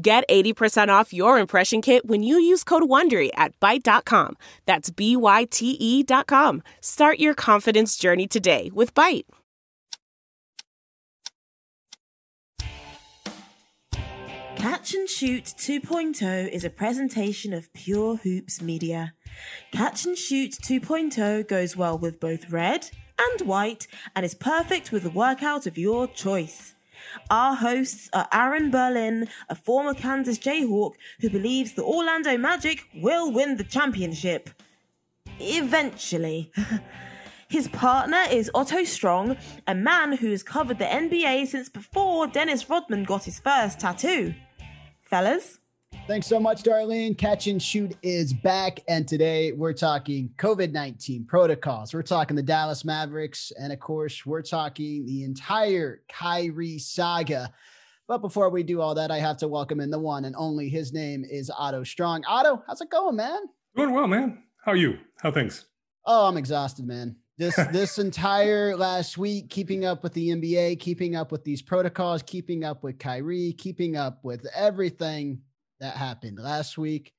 Get 80% off your impression kit when you use code WONDERY at Byte.com. That's B-Y-T-E dot com. Start your confidence journey today with Byte. Catch and Shoot 2.0 is a presentation of Pure Hoops Media. Catch and Shoot 2.0 goes well with both red and white and is perfect with the workout of your choice. Our hosts are Aaron Berlin, a former Kansas Jayhawk who believes the Orlando Magic will win the championship. Eventually. His partner is Otto Strong, a man who's covered the NBA since before Dennis Rodman got his first tattoo. Fellas? Thanks so much, Darlene. Catch and Shoot is back. And today we're talking COVID 19 protocols. We're talking the Dallas Mavericks. And of course, we're talking the entire Kyrie saga. But before we do all that, I have to welcome in the one and only. His name is Otto Strong. Otto, how's it going, man? Doing well, man. How are you? How things? Oh, I'm exhausted, man. This this entire last week, keeping up with the NBA, keeping up with these protocols, keeping up with Kyrie, keeping up with everything that happened last week.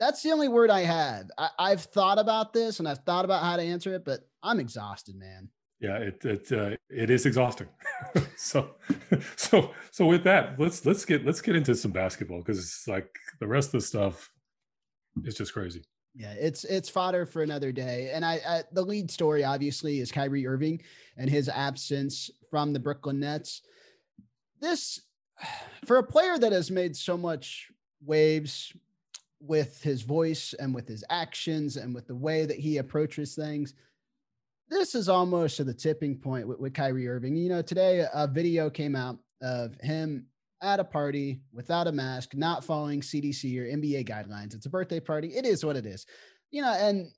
That's the only word I have. I, have thought about this and I've thought about how to answer it, but I'm exhausted, man. Yeah, it it uh, it is exhausting. so so so with that, let's let's get let's get into some basketball because it's like the rest of the stuff is just crazy. Yeah, it's it's fodder for another day. And I, I the lead story obviously is Kyrie Irving and his absence from the Brooklyn Nets. This for a player that has made so much waves with his voice and with his actions and with the way that he approaches things, this is almost to the tipping point with, with Kyrie Irving. You know, today a video came out of him at a party without a mask, not following CDC or NBA guidelines. It's a birthday party. It is what it is. You know, and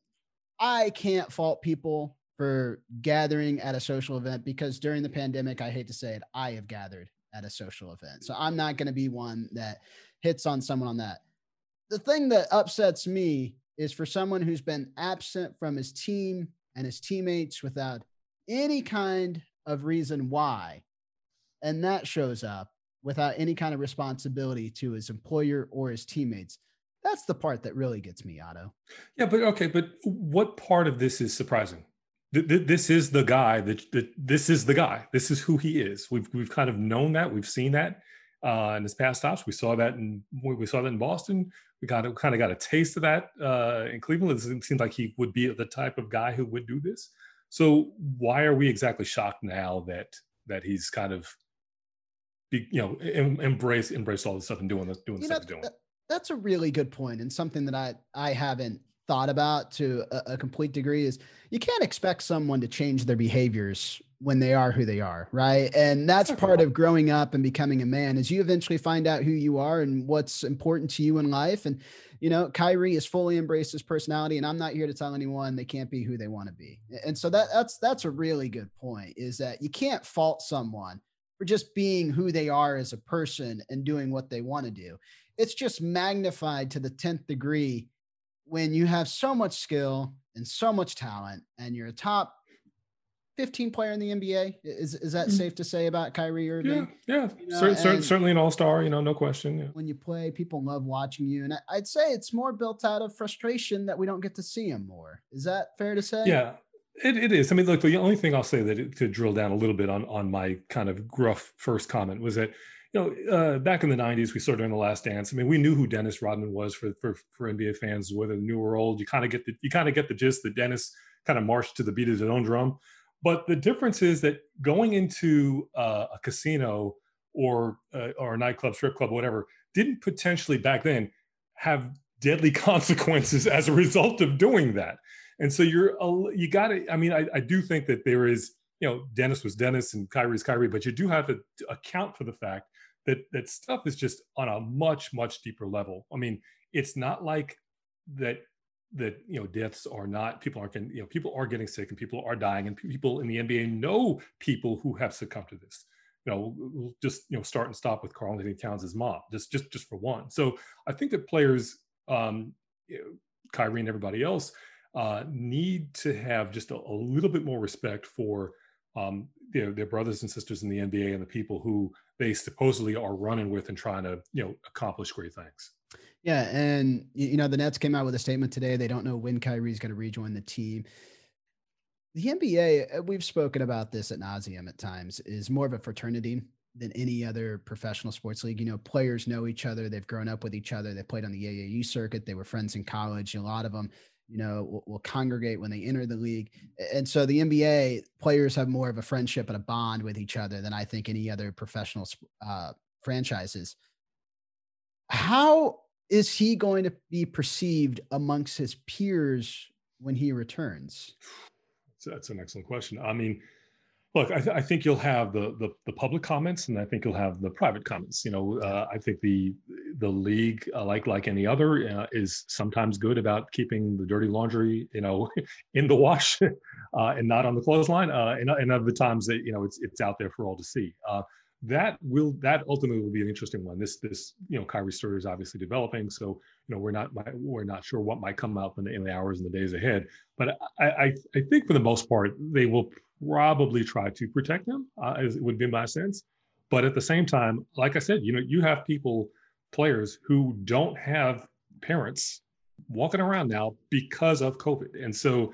I can't fault people for gathering at a social event because during the pandemic, I hate to say it, I have gathered at a social event. So I'm not going to be one that hits on someone on that. The thing that upsets me is for someone who's been absent from his team and his teammates without any kind of reason why. And that shows up without any kind of responsibility to his employer or his teammates. That's the part that really gets me, Otto. Yeah, but okay, but what part of this is surprising? This is the guy that, that this is the guy. This is who he is. We've we've kind of known that. We've seen that uh, in his past stops. We saw that in we saw that in Boston. We got kind of got a taste of that uh, in Cleveland. It seems like he would be the type of guy who would do this. So why are we exactly shocked now that that he's kind of be, you know em, embrace embrace all this stuff and doing this doing the stuff he's doing? That's a really good point and something that I I haven't thought about to a, a, complete degree is you can't expect someone to change their behaviors when they are who they are right? And that's part of growing up and becoming a man is you eventually find out who you are and what's important to you in life. And you know Kyrie has fully embraced his personality and I'm not here to tell anyone they can't be who they want to be and so that that's that's a really good point is that you can't fault someone for just being who they are as a person and doing what they want to do. It's just magnified to the 10th degree when you have so much skill and so much talent and you're a top 15 player in the NBA. Is is that mm-hmm. safe to say about Kyrie Irving? Yeah, yeah, you know, Cer- certainly an all star. You know, no question. Yeah. When you play, people love watching you, and I'd say it's more built out of frustration that we don't get to see him more. Is that fair to say? Yeah, it, it is. I mean, look, the only thing I'll say that it, to drill down a little bit on on my kind of gruff first comment was that you know, uh, back in the '90s, we saw during the Last Dance. I mean, we knew who Dennis Rodman was for for, for NBA fans, whether new or old. You kind of get the you kind of get the gist that Dennis kind of marched to the beat of his own drum. But the difference is that going into uh, a casino or uh, or a nightclub, strip club, whatever, didn't potentially back then have deadly consequences as a result of doing that. And so you're you got to. I mean, I, I do think that there is. You know, Dennis was Dennis and Kyrie's Kyrie, but you do have to account for the fact that that stuff is just on a much much deeper level. I mean, it's not like that that you know deaths are not people aren't getting you know people are getting sick and people are dying and people in the NBA know people who have succumbed to this. You know, just you know start and stop with Karl-Anthony Towns' mom, just just just for one. So I think that players, um, Kyrie and everybody else, uh, need to have just a, a little bit more respect for um, their, their brothers and sisters in the NBA and the people who they supposedly are running with and trying to you know accomplish great things. Yeah, and you know the Nets came out with a statement today. They don't know when Kyrie's going to rejoin the team. The NBA, uh, we've spoken about this at nauseum at times, is more of a fraternity than any other professional sports league. You know, players know each other. They've grown up with each other. They played on the AAU circuit. They were friends in college. A lot of them you know, will, will, congregate when they enter the league. And so the NBA players have more of a friendship and a bond with each other than I think any other professional uh, franchises. How is he going to be perceived amongst his peers when he returns? That's an excellent question. I mean, Look, I, th- I, think you'll have the, the, the public comments, and I think you'll have the private comments. You know, uh, I think the the league, uh, like like any other, uh, is sometimes good about keeping the dirty laundry, you know, in the wash uh, and not on the clothesline. Uh, and, and other times that you know it's it's out there for all to see. Uh, that will that ultimately will be an interesting one. This this you know Kyrie story is obviously developing, so you know we're not we're not sure what might come out in the, in the hours and the days ahead. But I, I I think for the most part they will probably try to protect them, uh, as it would be my sense. But at the same time, like I said, you know, you have people, players who don't have parents walking around now because of COVID, and so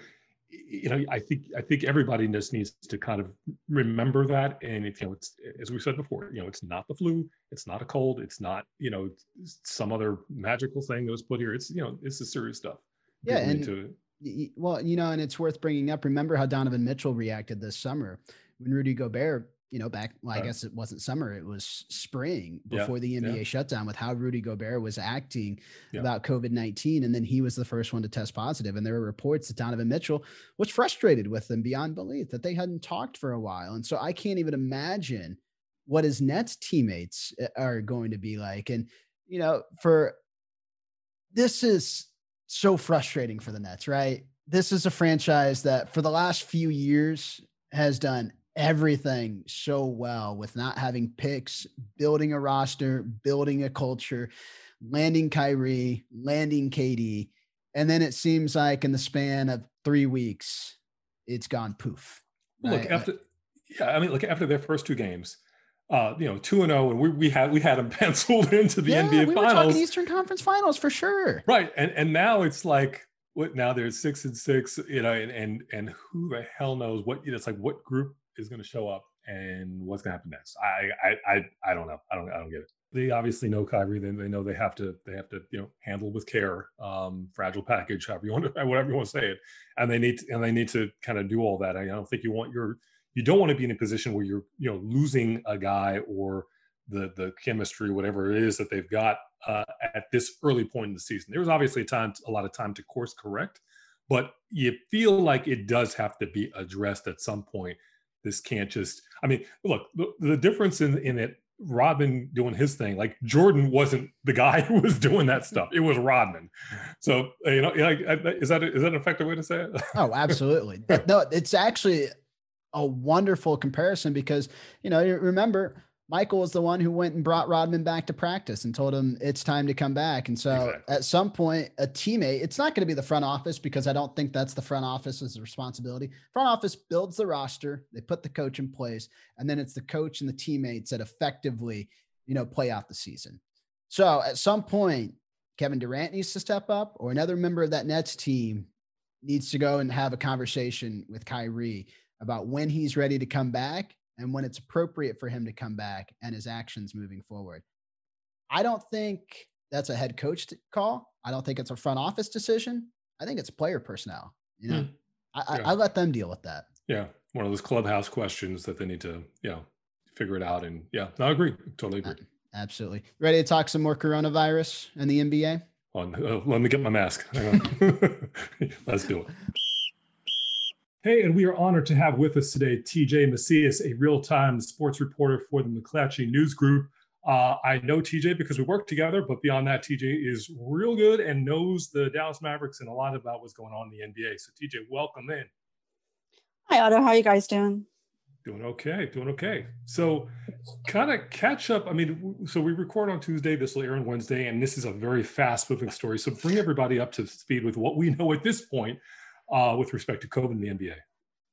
you know, I think I think everybody just needs to kind of remember that. And if you know, it's as we said before, you know, it's not the flu, it's not a cold, it's not you know some other magical thing that was put here. It's you know, it's the serious stuff. Yeah, and to, well, you know, and it's worth bringing up. Remember how Donovan Mitchell reacted this summer when Rudy Gobert, you know, back, well, I guess it wasn't summer, it was spring before yeah, the NBA yeah. shutdown with how Rudy Gobert was acting yeah. about COVID 19. And then he was the first one to test positive. And there were reports that Donovan Mitchell was frustrated with them beyond belief that they hadn't talked for a while. And so I can't even imagine what his Nets teammates eh, are going to be like. And, you know, for this is so frustrating for the Nets, right? This is a franchise that for the last few years has done everything so well with not having picks, building a roster, building a culture, landing Kyrie, landing KD. And then it seems like in the span of three weeks, it's gone poof. Right? Look, after, yeah, I mean, look, after their first two games, uh, you know, two and zero, oh, and we, we had we had them penciled into the yeah, NBA we finals. Were talking Eastern Conference Finals for sure. Right, and and now it's like what? Now there's six and six, you know, and and and who the hell knows what? You know, it's like what group is going to show up and what's going to happen next? I I I I don't know. I don't I don't get it. They obviously know Kyrie. They, they know they have to they have to you know handle with care, um, fragile package, however you want to whatever you want to say it, and they need to, and they need to kind of do all that. I don't think you want your you don't want to be in a position where you're you know losing a guy or the the chemistry whatever it is that they've got uh, at this early point in the season there was obviously a time a lot of time to course correct but you feel like it does have to be addressed at some point this can't just i mean look the, the difference in in it Rodman doing his thing. Like Jordan wasn't the guy who was doing that stuff. It was Rodman. So you know, like, is that is that an effective way to say it? Oh, absolutely. no, it's actually a wonderful comparison because you know remember Michael was the one who went and brought Rodman back to practice and told him it's time to come back. And so exactly. at some point, a teammate, it's not going to be the front office because I don't think that's the front office's responsibility. Front office builds the roster, they put the coach in place, and then it's the coach and the teammates that effectively, you know, play out the season. So at some point, Kevin Durant needs to step up, or another member of that Nets team needs to go and have a conversation with Kyrie about when he's ready to come back and when it's appropriate for him to come back and his actions moving forward. I don't think that's a head coach call. I don't think it's a front office decision. I think it's player personnel. You know, hmm. I, yeah. I, I, let them deal with that. Yeah, one of those clubhouse questions that they need to, you know, figure it out. And yeah, no, I agree. Totally agree. Uh, absolutely. Ready to talk some more coronavirus and the NBA? On, uh, let me get my mask. Let's do it. Hey, and we are honored to have with us today TJ Macias, a real time sports reporter for the McClatchy News Group. Uh, I know TJ because we work together, but beyond that, TJ is real good and knows the Dallas Mavericks and a lot about what's going on in the NBA. So, TJ, welcome in. Hi, Otto. How are you guys doing? Doing okay. Doing okay. So, kind of catch up. I mean, so we record on Tuesday. This will air on Wednesday, and this is a very fast-moving story. So, bring everybody up to speed with what we know at this point uh, with respect to COVID in the NBA.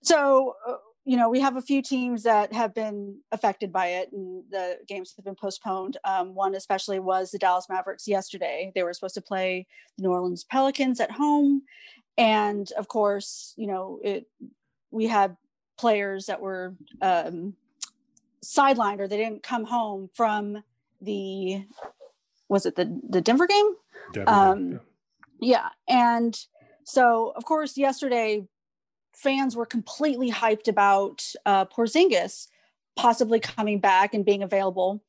So, uh, you know, we have a few teams that have been affected by it, and the games have been postponed. Um, one especially was the Dallas Mavericks yesterday. They were supposed to play the New Orleans Pelicans at home, and of course, you know, it. We had players that were um, sidelined or they didn't come home from the was it the the Denver game? Denver, um, yeah. yeah, and so of course yesterday fans were completely hyped about uh, Porzingis possibly coming back and being available.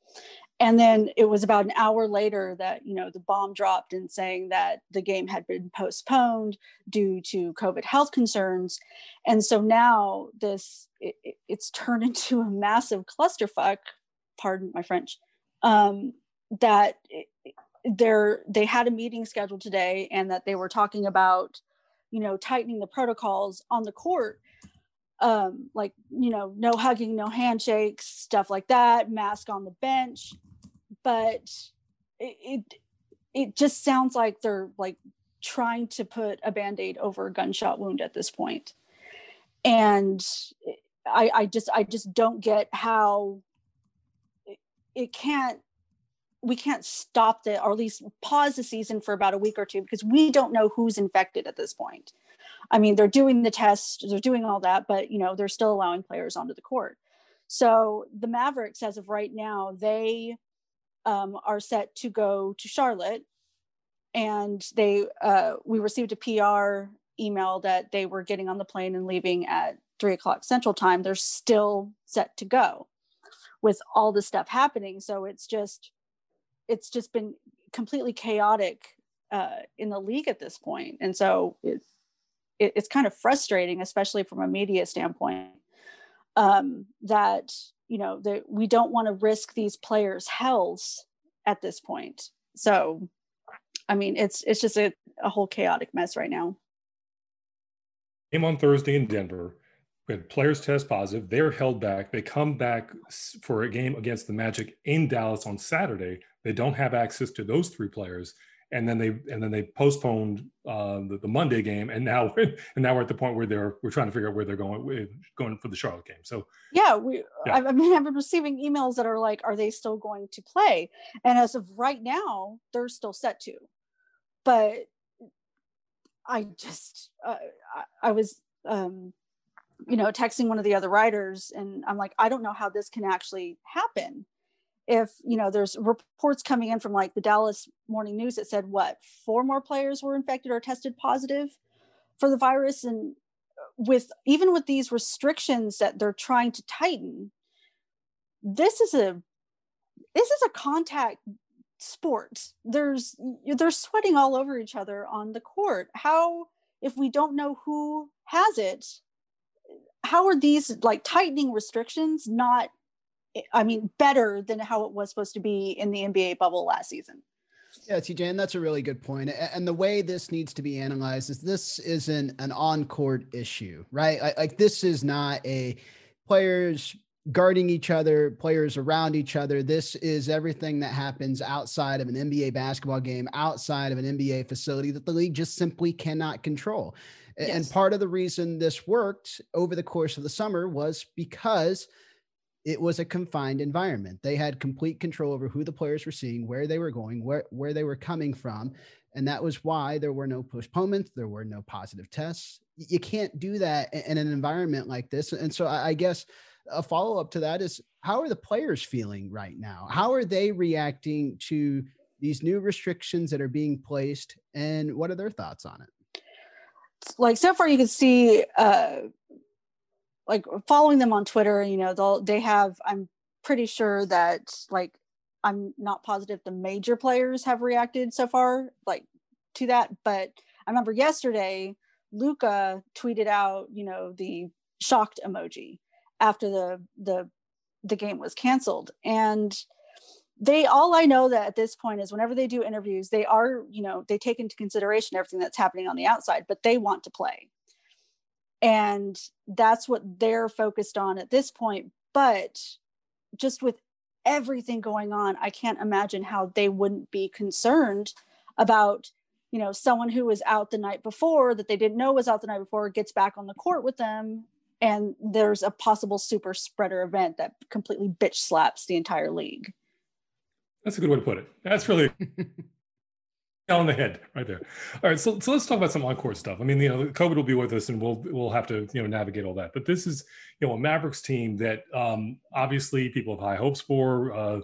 And then it was about an hour later that you know the bomb dropped and saying that the game had been postponed due to COVID health concerns, and so now this it, it's turned into a massive clusterfuck. Pardon my French. Um, that they're they had a meeting scheduled today, and that they were talking about you know tightening the protocols on the court um like you know no hugging no handshakes stuff like that mask on the bench. But it, it it, just sounds like they're like trying to put a band-aid over a gunshot wound at this point. And i i just i just don't get how it, it can't we can't stop the or at least pause the season for about a week or two because we don't know who's infected at this point. I mean, they're doing the test, they're doing all that, but you know, they're still allowing players onto the court. So the Mavericks, as of right now, they um, are set to go to Charlotte, and they uh, we received a PR email that they were getting on the plane and leaving at three o'clock Central Time. They're still set to go with all this stuff happening. So it's just it's just been completely chaotic uh, in the league at this point, and so it, it, it's kind of frustrating, especially from a media standpoint, um, that you know that we don't want to risk these players' health at this point. So, I mean, it's it's just a, a whole chaotic mess right now. Game on Thursday in Denver. Had players test positive. They're held back. They come back for a game against the Magic in Dallas on Saturday. They don't have access to those three players, and then they and then they postponed uh, the, the, Monday game, and now and now we're at the point where they're we're trying to figure out where they're going going for the Charlotte game. So yeah, we yeah. I, I mean I've been receiving emails that are like, are they still going to play? And as of right now, they're still set to, but I just uh, I, I was um, you know texting one of the other writers, and I'm like, I don't know how this can actually happen if you know there's reports coming in from like the dallas morning news that said what four more players were infected or tested positive for the virus? And uh, with even with these restrictions that they're trying to tighten this is a this is a contact sport. There's they're sweating all over each other on the court. How if we don't know who has it how are these like tightening restrictions not I mean, better than how it was supposed to be in the NBA bubble last season. Yeah, TJ, and that's a really good point. And the way this needs to be analyzed is this isn't an on-court issue, right? Like, like this is not a players guarding each other, players around each other. This is everything that happens outside of an NBA basketball game, outside of an NBA facility that the league just simply cannot control. Yes. And part of the reason this worked over the course of the summer was because – it was a confined environment. They had complete control over who the players were seeing, where they were going, where, where they were coming from. And that was why there were no postponements, there were no positive tests. You can't do that in an environment like this. And so I guess a follow up to that is how are the players feeling right now? How are they reacting to these new restrictions that are being placed? And what are their thoughts on it? Like so far, you can see uh, like following them on Twitter, you know, they'll they have I'm pretty sure that like I'm not positive the major players have reacted so far like to that, but I remember yesterday Luka tweeted out, you know, the shocked emoji after the the the game was canceled and they all I know that at this point is whenever they do interviews, they are, you know, they take into consideration everything that's happening on the outside, but they want to play. And that's what they're focused on at this point. But just with everything going on, I can't imagine how they wouldn't be concerned about, you know, someone who was out the night before that they didn't know was out the night before gets back on the court with them. And there's a possible super spreader event that completely bitch slaps the entire league. That's a good way to put it. That's really on the head right there. All right, so, so let's talk about some on-court stuff. I mean, you know, the COVID will be with us, and we'll we'll have to you know navigate all that. But this is you know a Mavericks team that um, obviously people have high hopes for. Uh,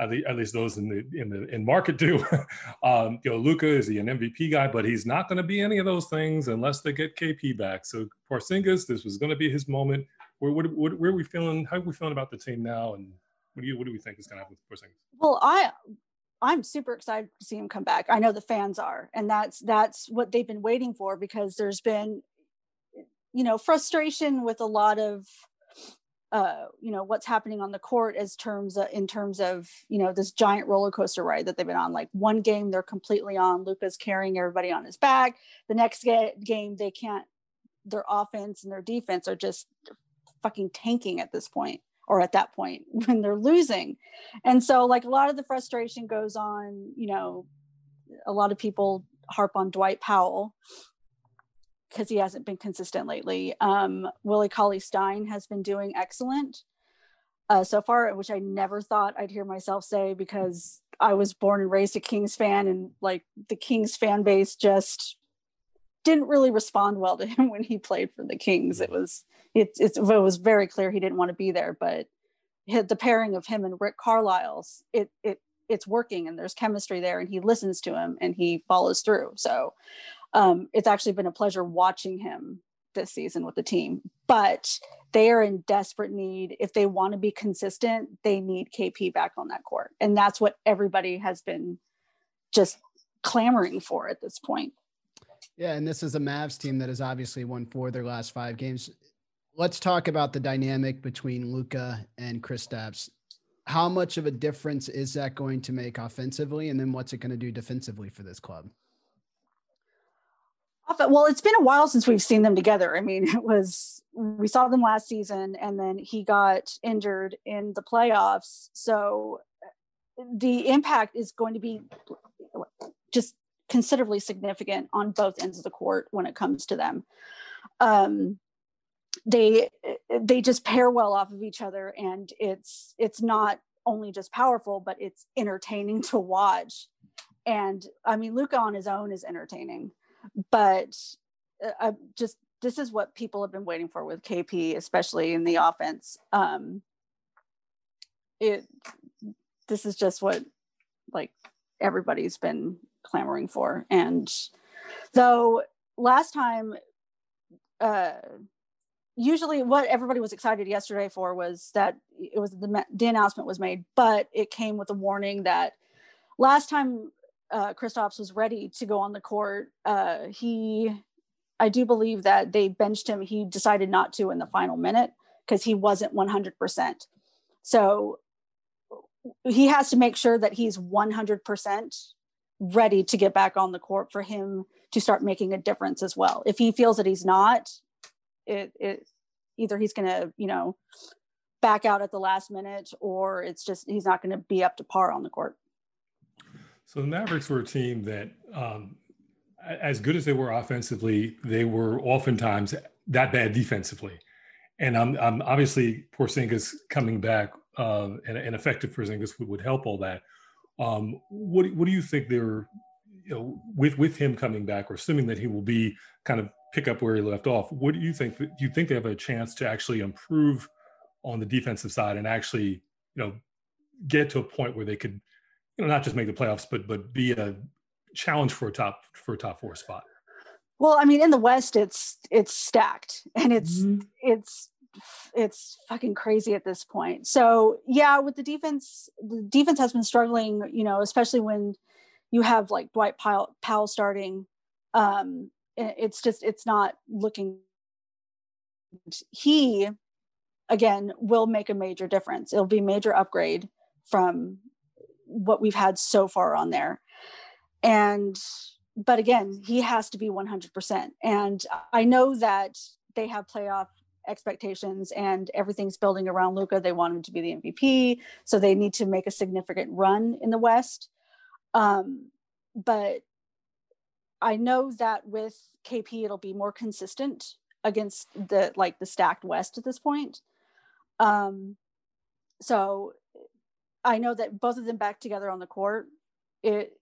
at, the, at least those in the in the in market do. um, you know, Luka is he an MVP guy, but he's not going to be any of those things unless they get KP back. So Porzingis, this was going to be his moment. Where, where, where, are we feeling? How are we feeling about the team now? And what do you what do we think is going to happen with Porzingis? Well, I I'm super excited to see him come back. I know the fans are, and that's that's what they've been waiting for because there's been, you know, frustration with a lot of, uh, you know, what's happening on the court as terms of, in terms of you know this giant roller coaster ride that they've been on. Like one game they're completely on, Luka's carrying everybody on his back. The next ga- game they can't. Their offense and their defense are just fucking tanking at this point or at that point when they're losing. And so, like, a lot of the frustration goes on, you know, a lot of people harp on Dwight Powell because he hasn't been consistent lately. Um, Willie Cauley Stein has been doing excellent uh, so far, which I never thought I'd hear myself say because I was born and raised a Kings fan, and like the Kings fan base just didn't really respond well to him when he played for the Kings. It was it, it, it was very clear he didn't want to be there, but the pairing of him and Rick Carlisle's it it it's working and there's chemistry there and he listens to him and he follows through. So um, it's actually been a pleasure watching him this season with the team. But they are in desperate need. If they want to be consistent, they need KP back on that court. And that's what everybody has been just clamoring for at this point. Yeah, and this is a Mavs team that has obviously won four of their last five games let's talk about the dynamic between Luka and Kristaps. How much of a difference is that going to make offensively, and then what's it going to do defensively for this club? Well, it's been a while since we've seen them together. I mean, it was we saw them last season, and then he got injured in the playoffs. So the impact is going to be just considerably significant on both ends of the court when it comes to them. Um, they they just pair well off of each other and it's it's not only just powerful but it's entertaining to watch. And i mean luka on his own is entertaining but uh, I just this is what people have been waiting for with kp especially in the offense. Um it this is just what like everybody's been clamoring for. And though last time uh usually what everybody was excited yesterday for was that it was the, the announcement was made, but it came with a warning that last time uh, Kristaps was ready to go on the court, uh, he, I do believe that they benched him. He decided not to in the final minute because he wasn't 100%. So he has to make sure that he's 100% ready to get back on the court for him to start making a difference as well. If he feels that he's not, it, it either he's going to you know back out at the last minute or it's just he's not going to be up to par on the court. So the mavericks were a team that um, as good as they were offensively they were oftentimes that bad defensively. And i'm, I'm obviously Porzingis coming back uh, and, and effective Porzingis would, would help all that. Um, what, what do you think they're you know, with with him coming back, or assuming that he will be kind of pick up where he left off, what do you think? Do you think they have a chance to actually improve on the defensive side and actually, you know, get to a point where they could, you know, not just make the playoffs, but but be a challenge for a top for a top four spot? Well, I mean, in the West, it's it's stacked, and it's mm-hmm. it's it's fucking crazy at this point. So yeah, with the defense, the defense has been struggling. You know, especially when you have like Dwight Powell, Powell starting. Um, it's just it's not looking. He, again, will make a major difference. It'll be major upgrade from what we've had so far on there. And but again, he has to be 100%. And I know that they have playoff expectations and everything's building around luka They want him to be the MVP, so they need to make a significant run in the West. Um, but I know that with KP, it'll be more consistent against the like the stacked West at this point. Um, so I know that both of them back together on the court, it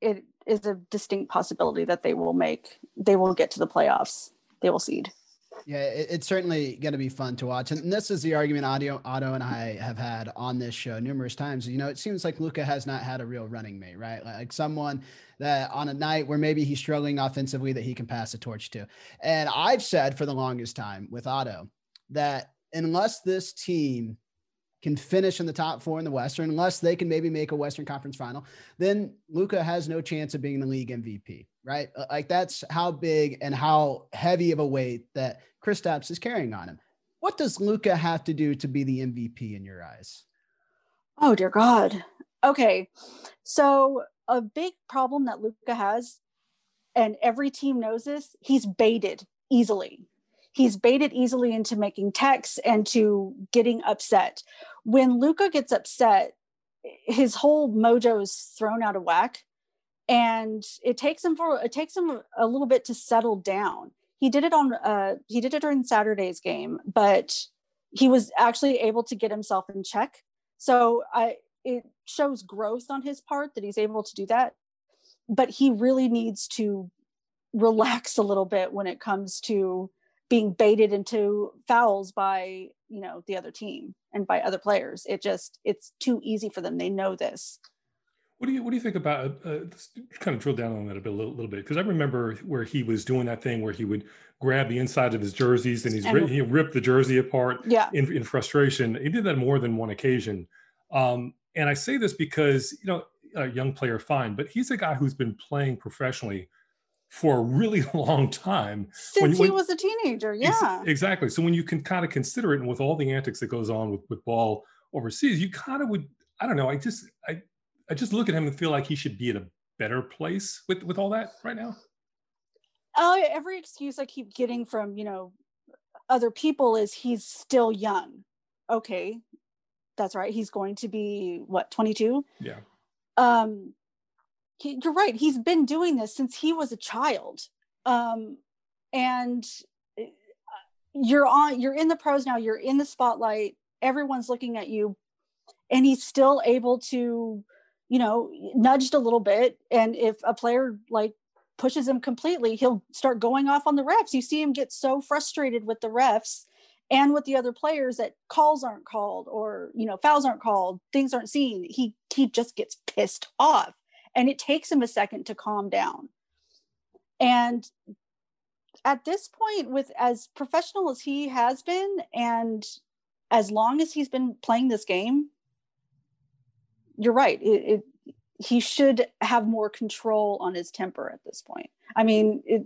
it is a distinct possibility that they will make they will get to the playoffs. They will seed. Yeah, it, it's certainly going to be fun to watch. And this is the argument Audio, Otto and I have had on this show numerous times. You know, it seems like Luka has not had a real running mate, right? Like someone that on a night where maybe he's struggling offensively that he can pass the torch to. And I've said for the longest time with Otto that unless this team can finish in the top four in the Western, unless they can maybe make a Western Conference final, then Luka has no chance of being the league MVP, right? Uh, like that's how big and how heavy of a weight that Kristaps is carrying on him. What does Luka have to do to be the MVP in your eyes? Oh dear God. Okay, so a big problem that Luka has, and every team knows this, he's baited easily he's baited easily into making texts and to getting upset. When Luka gets upset, his whole mojo is thrown out of whack and it takes him for it takes him a little bit to settle down. He did it on uh he did it during Saturday's game, but he was actually able to get himself in check. So I it shows growth on his part that he's able to do that. But he really needs to relax a little bit when it comes to being baited into fouls by you know the other team and by other players it just it's too easy for them they know this what do you what do you think about uh, kind of drill down on that a bit a little, little bit because I remember where he was doing that thing where he would grab the inside of his jerseys and he's and, he ripped the jersey apart yeah. in, in frustration. He did that more than one occasion. Um, and I say this because you know a young player fine, but he's a guy who's been playing professionally for a really long time since when, he was a teenager yeah. ex- exactly so when you can kind of consider it and with all the antics that goes on with, with ball overseas you kind of would i don't know i just i i just look at him and feel like he should be in a better place with with all that right now. Uh, every excuse i keep getting from you know other people is he's still young. Okay that's right he's going to be what 22 yeah. Um he, you're right he's been doing this since he was a child. Um, and uh, you're on you're in the pros now you're in the spotlight everyone's looking at you and he's still able to you know nudged a little bit and if a player like pushes him completely he'll start going off on the refs. You see him get so frustrated with the refs and with the other players that calls aren't called or you know fouls aren't called things aren't seen he he just gets pissed off and it takes him a second to calm down. And at this point with as professional as he has been and as long as he's been playing this game you're right it, it, he should have more control on his temper at this point. I mean it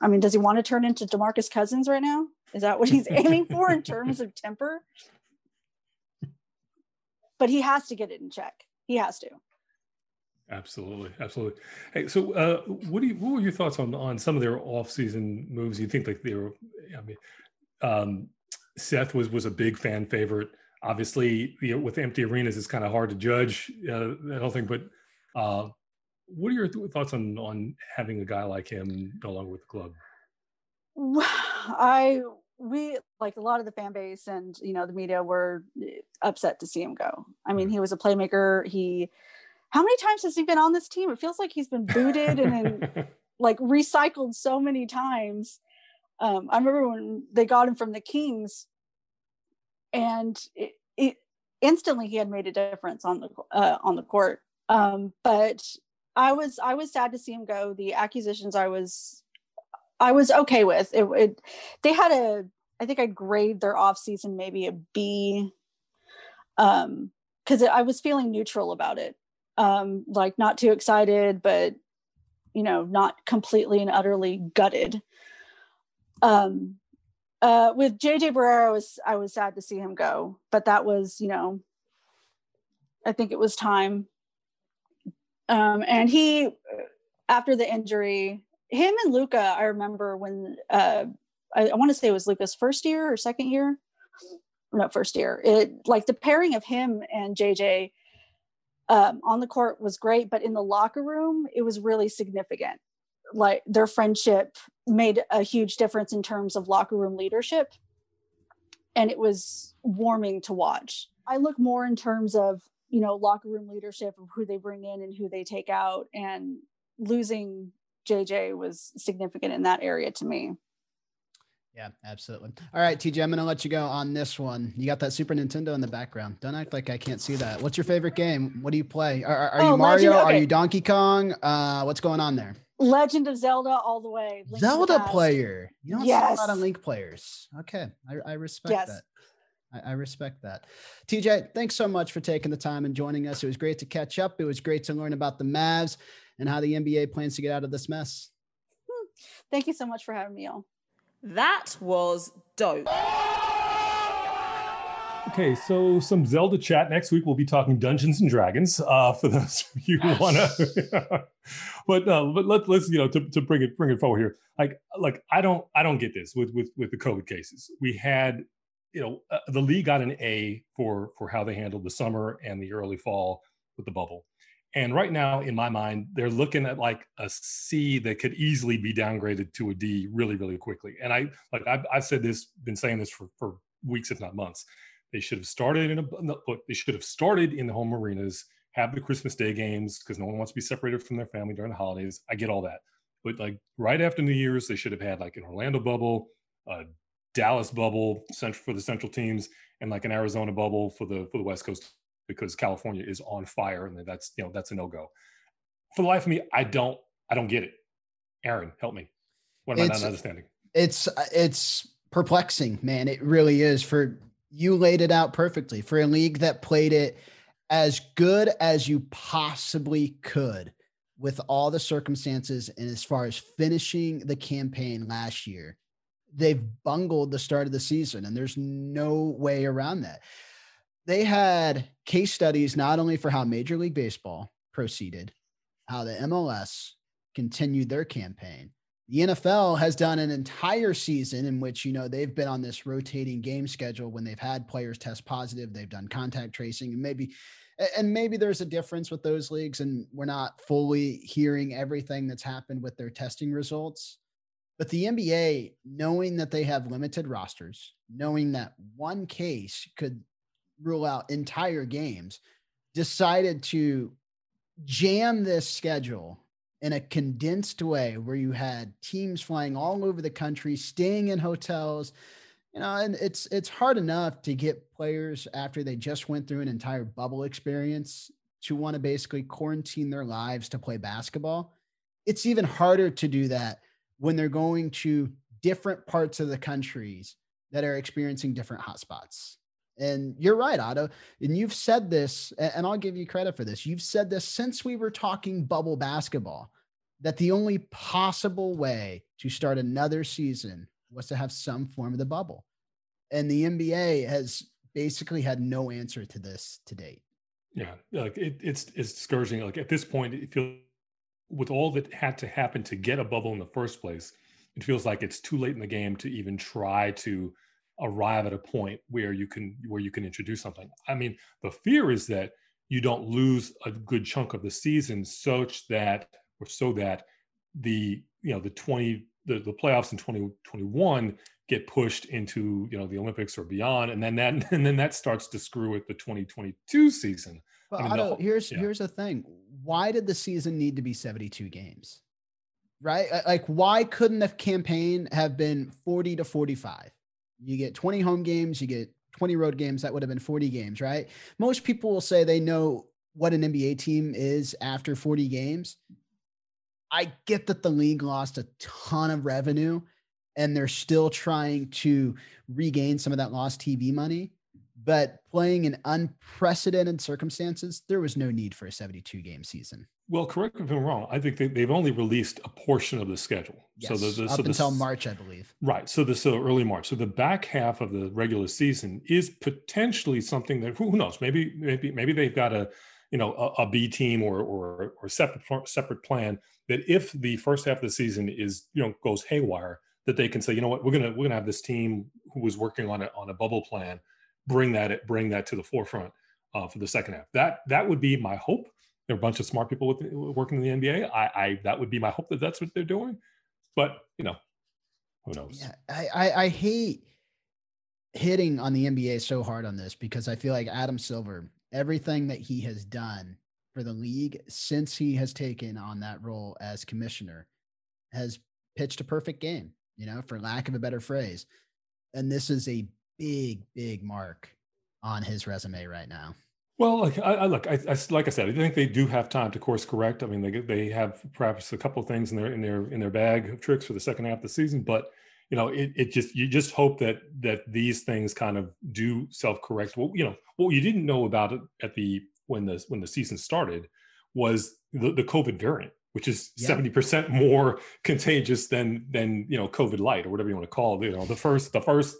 i mean does he want to turn into demarcus cousins right now? Is that what he's aiming for in terms of temper? But he has to get it in check. He has to Absolutely, absolutely. Hey, so uh, what do you? What were your thoughts on on some of their off-season moves? You think like they were? I mean, um, Seth was was a big fan favorite. Obviously, you know, with empty arenas, it's kind of hard to judge. Uh, I don't think, but uh, what are your th- thoughts on on having a guy like him no longer with the club? I we like a lot of the fan base and you know the media were upset to see him go. I mean, he was a playmaker. He how many times has he been on this team? It feels like he's been booted and then like recycled so many times. Um, I remember when they got him from the Kings, and it, it instantly he had made a difference on the uh, on the court. Um, but I was I was sad to see him go. The accusations I was I was okay with. It, it they had a I think I'd grade their off season maybe a B. Um, because I was feeling neutral about it um, like not too excited, but you know, not completely and utterly gutted. Um, uh, with JJ Barea, I was I was sad to see him go, but that was you know, I think it was time. Um, and he, after the injury, him and Luka, I remember when uh, I, I want to say it was Luka's first year or second year, no, first year. It like the pairing of him and JJ um, on the court was great, but in the locker room, it was really significant. Like their friendship made a huge difference in terms of locker room leadership. And it was warming to watch. I look more in terms of, you know, locker room leadership of who they bring in and who they take out. And losing JJ was significant in that area to me. Yeah, absolutely. All right, TJ, I'm going to let you go on this one. You got that Super Nintendo in the background. Don't act like I can't see that. What's your favorite game? What do you play? Are, are oh, you Mario? Okay. Are you Donkey Kong? Uh, what's going on there? Legend of Zelda all the way. Link Zelda player. You don't yes. see a lot of Link players. Okay, I, I respect yes. that. I, I respect that. TJ, thanks so much for taking the time and joining us. It was great to catch up. It was great to learn about the Mavs and how the NBA plans to get out of this mess. Hmm. Thank you so much for having me on. That was dope. Okay, so some Zelda chat next week. We'll be talking Dungeons and Dragons. Uh, for those of you who want to, but uh, but let, let's you know to, to bring it bring it forward here. Like like I don't I don't get this with with with the COVID cases. We had you know uh, the league got an A for for how they handled the summer and the early fall with the bubble. And right now, in my mind, they're looking at like a C that could easily be downgraded to a D really, really quickly. And I like I've, I've said this, been saying this for, for weeks, if not months. They should have started in a look. They should have started in the home arenas, have the Christmas Day games because no one wants to be separated from their family during the holidays. I get all that, but like right after New Year's, they should have had like an Orlando bubble, a Dallas bubble, for the central teams, and like an Arizona bubble for the for the West Coast because California is on fire and that's you know that's a no go. For the life of me, I don't I don't get it. Aaron, help me. What am it's, I not uh, understanding? It's uh, it's perplexing, man. It really is. For you laid it out perfectly for a league that played it as good as you possibly could with all the circumstances and as far as finishing the campaign last year they've bungled the start of the season and there's no way around that they had case studies not only for how Major League Baseball proceeded, how the MLS continued their campaign. The NFL has done an entire season in which, you know, they've been on this rotating game schedule when they've had players test positive, they've done contact tracing, and maybe and maybe there's a difference with those leagues and we're not fully hearing everything that's happened with their testing results. But the NBA, knowing that they have limited rosters, knowing that one case could rule out entire games, decided to jam this schedule in a condensed way where you had teams flying all over the country, staying in hotels. You know, and it's it's hard enough to get players after they just went through an entire bubble experience to want to basically quarantine their lives to play basketball. It's even harder to do that when they're going to different parts of the countries that are experiencing different hotspots. And you're right, Otto. And you've said this, and I'll give you credit for this. You've said this since we were talking bubble basketball that the only possible way to start another season was to have some form of the bubble. And the NBA has basically had no answer to this to date. Yeah, like it, it's it's discouraging. Like at this point, it feels with all that had to happen to get a bubble in the first place, it feels like it's too late in the game to even try to arrive at a point where you can where you can introduce something. I mean, the fear is that you don't lose a good chunk of the season such that or so that the you know the 20 the, the playoffs in 2021 get pushed into you know the Olympics or beyond and then that and then that starts to screw with the 2022 season. But I mean, Otto, here's yeah. here's the thing. Why did the season need to be 72 games? Right? Uh, like why couldn't the campaign have been 40 to 45? You get 20 home games, you get 20 road games. That would have been 40 games, right? Most people will say they know what an NBA team is after 40 games. I get that the league lost a ton of revenue and they're still trying to regain some of that lost TV money. But playing in unprecedented circumstances, there was no need for a 72 game season. Well, correct me if I'm wrong. I think they, have only released a portion of the schedule. Yes, so the, the up so until March, I believe. Right. So the so early March. So the back half of the regular season is potentially something that who knows? Maybe maybe maybe they've got a you know a, a B team or or or separate separate plan that if the first half of the season is you know goes haywire, that they can say you know what we're gonna we're gonna have this team who was working on a on a bubble plan bring that it bring that to the forefront uh, for the second half. That that would be my hope. There are a bunch of smart people with, working in the NBA. I, I that would be my hope that that's what they're doing. But you know, who knows? Yeah, I, I, I hate hitting on the NBA so hard on this because I feel like Adam Silver, everything that he has done for the league since he has taken on that role as commissioner, has pitched a perfect game. You know, for lack of a better phrase, and this is a big, big mark on his resume right now. Well, like I, I look, I, I, like I said, I think they do have time to course correct. I mean, they they have perhaps a couple of things in their in their in their bag of tricks for the second half of the season, but you know, it, it just you just hope that that these things kind of do self correct. Well, you know, what you didn't know about it at the when the when the season started was the, the COVID variant, which is seventy yeah. percent more contagious than than you know COVID light or whatever you want to call it. You know, the first the first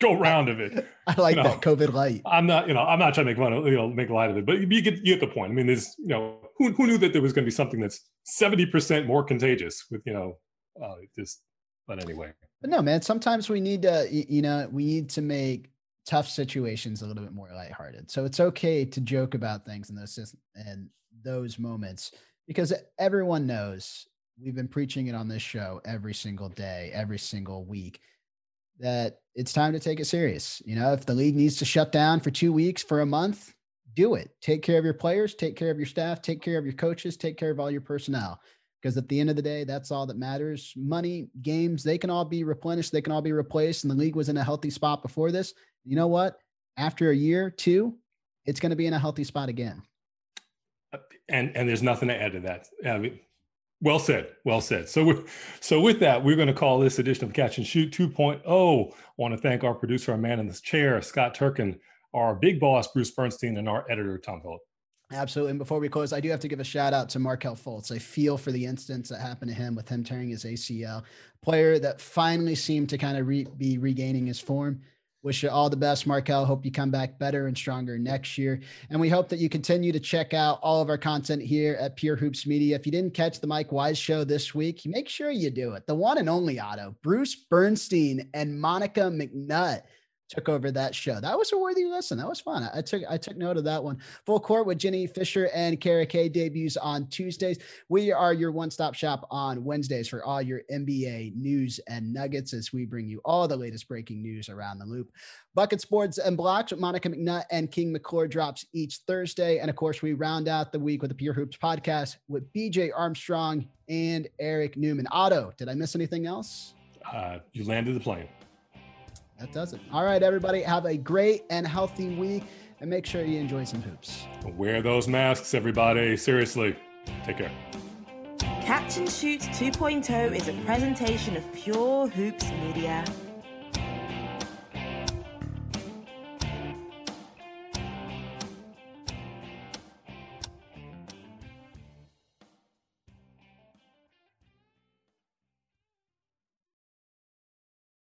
go round of it. I like you know, that COVID light. I'm not, you know, I'm not trying to make fun of, you know, make light of it, but you get, you get the point. I mean, there's, you know, who, who knew that there was going to be something that's 70% more contagious with, you know, uh, just, but anyway. But no, man, sometimes we need to, you know, we need to make tough situations a little bit more lighthearted. So it's okay to joke about things in those, in those moments because everyone knows we've been preaching it on this show every single day, every single week that it's time to take it serious. You know, if the league needs to shut down for two weeks, for a month, do it. Take care of your players, take care of your staff, take care of your coaches, take care of all your personnel. Because at the end of the day, that's all that matters. Money, games, they can all be replenished, they can all be replaced. And the league was in a healthy spot before this. You know what? After a year, two, it's going to be in a healthy spot again. Uh, and and there's nothing to add to that. I mean, well said. Well said. So, so with that, we're going to call this edition of Catch and Shoot 2.0. I want to thank our producer, our man in the chair, Scott Turkin, our big boss, Bruce Bernstein, and our editor, Tom Phillip. Absolutely. And before we close, I do have to give a shout out to Markelle Fultz. I feel for the instance that happened to him with him tearing his ACL. Player that finally seemed to kind of re- be regaining his form. Wish you all the best, Markelle. Hope you come back better and stronger next year. And we hope that you continue to check out all of our content here at Pure Hoops Media. If you didn't catch the Mike Wise show this week, make sure you do it. The one and only Otto, Bruce Bernstein and Monica McNutt took over that show. That was a worthy listen. That was fun. I, I, took I took note of that one. Full court with Jenny Fisher and Kara K debuts on Tuesdays. We are your one-stop shop on Wednesdays for all your NBA news and nuggets as we bring you all the latest breaking news around the loop. Bucket Sports and Blocks with Monica McNutt and King McClure drops each Thursday. And of course, we round out the week with the Pure Hoops podcast with BJ Armstrong and Eric Newman. Otto, did I miss anything else? Uh, you landed the plane. That does it. All right, everybody. Have a great and healthy week and make sure you enjoy some hoops. Wear those masks, everybody. Seriously. Take care. Catch and Shoot 2.0 is a presentation of Pure Hoops Media.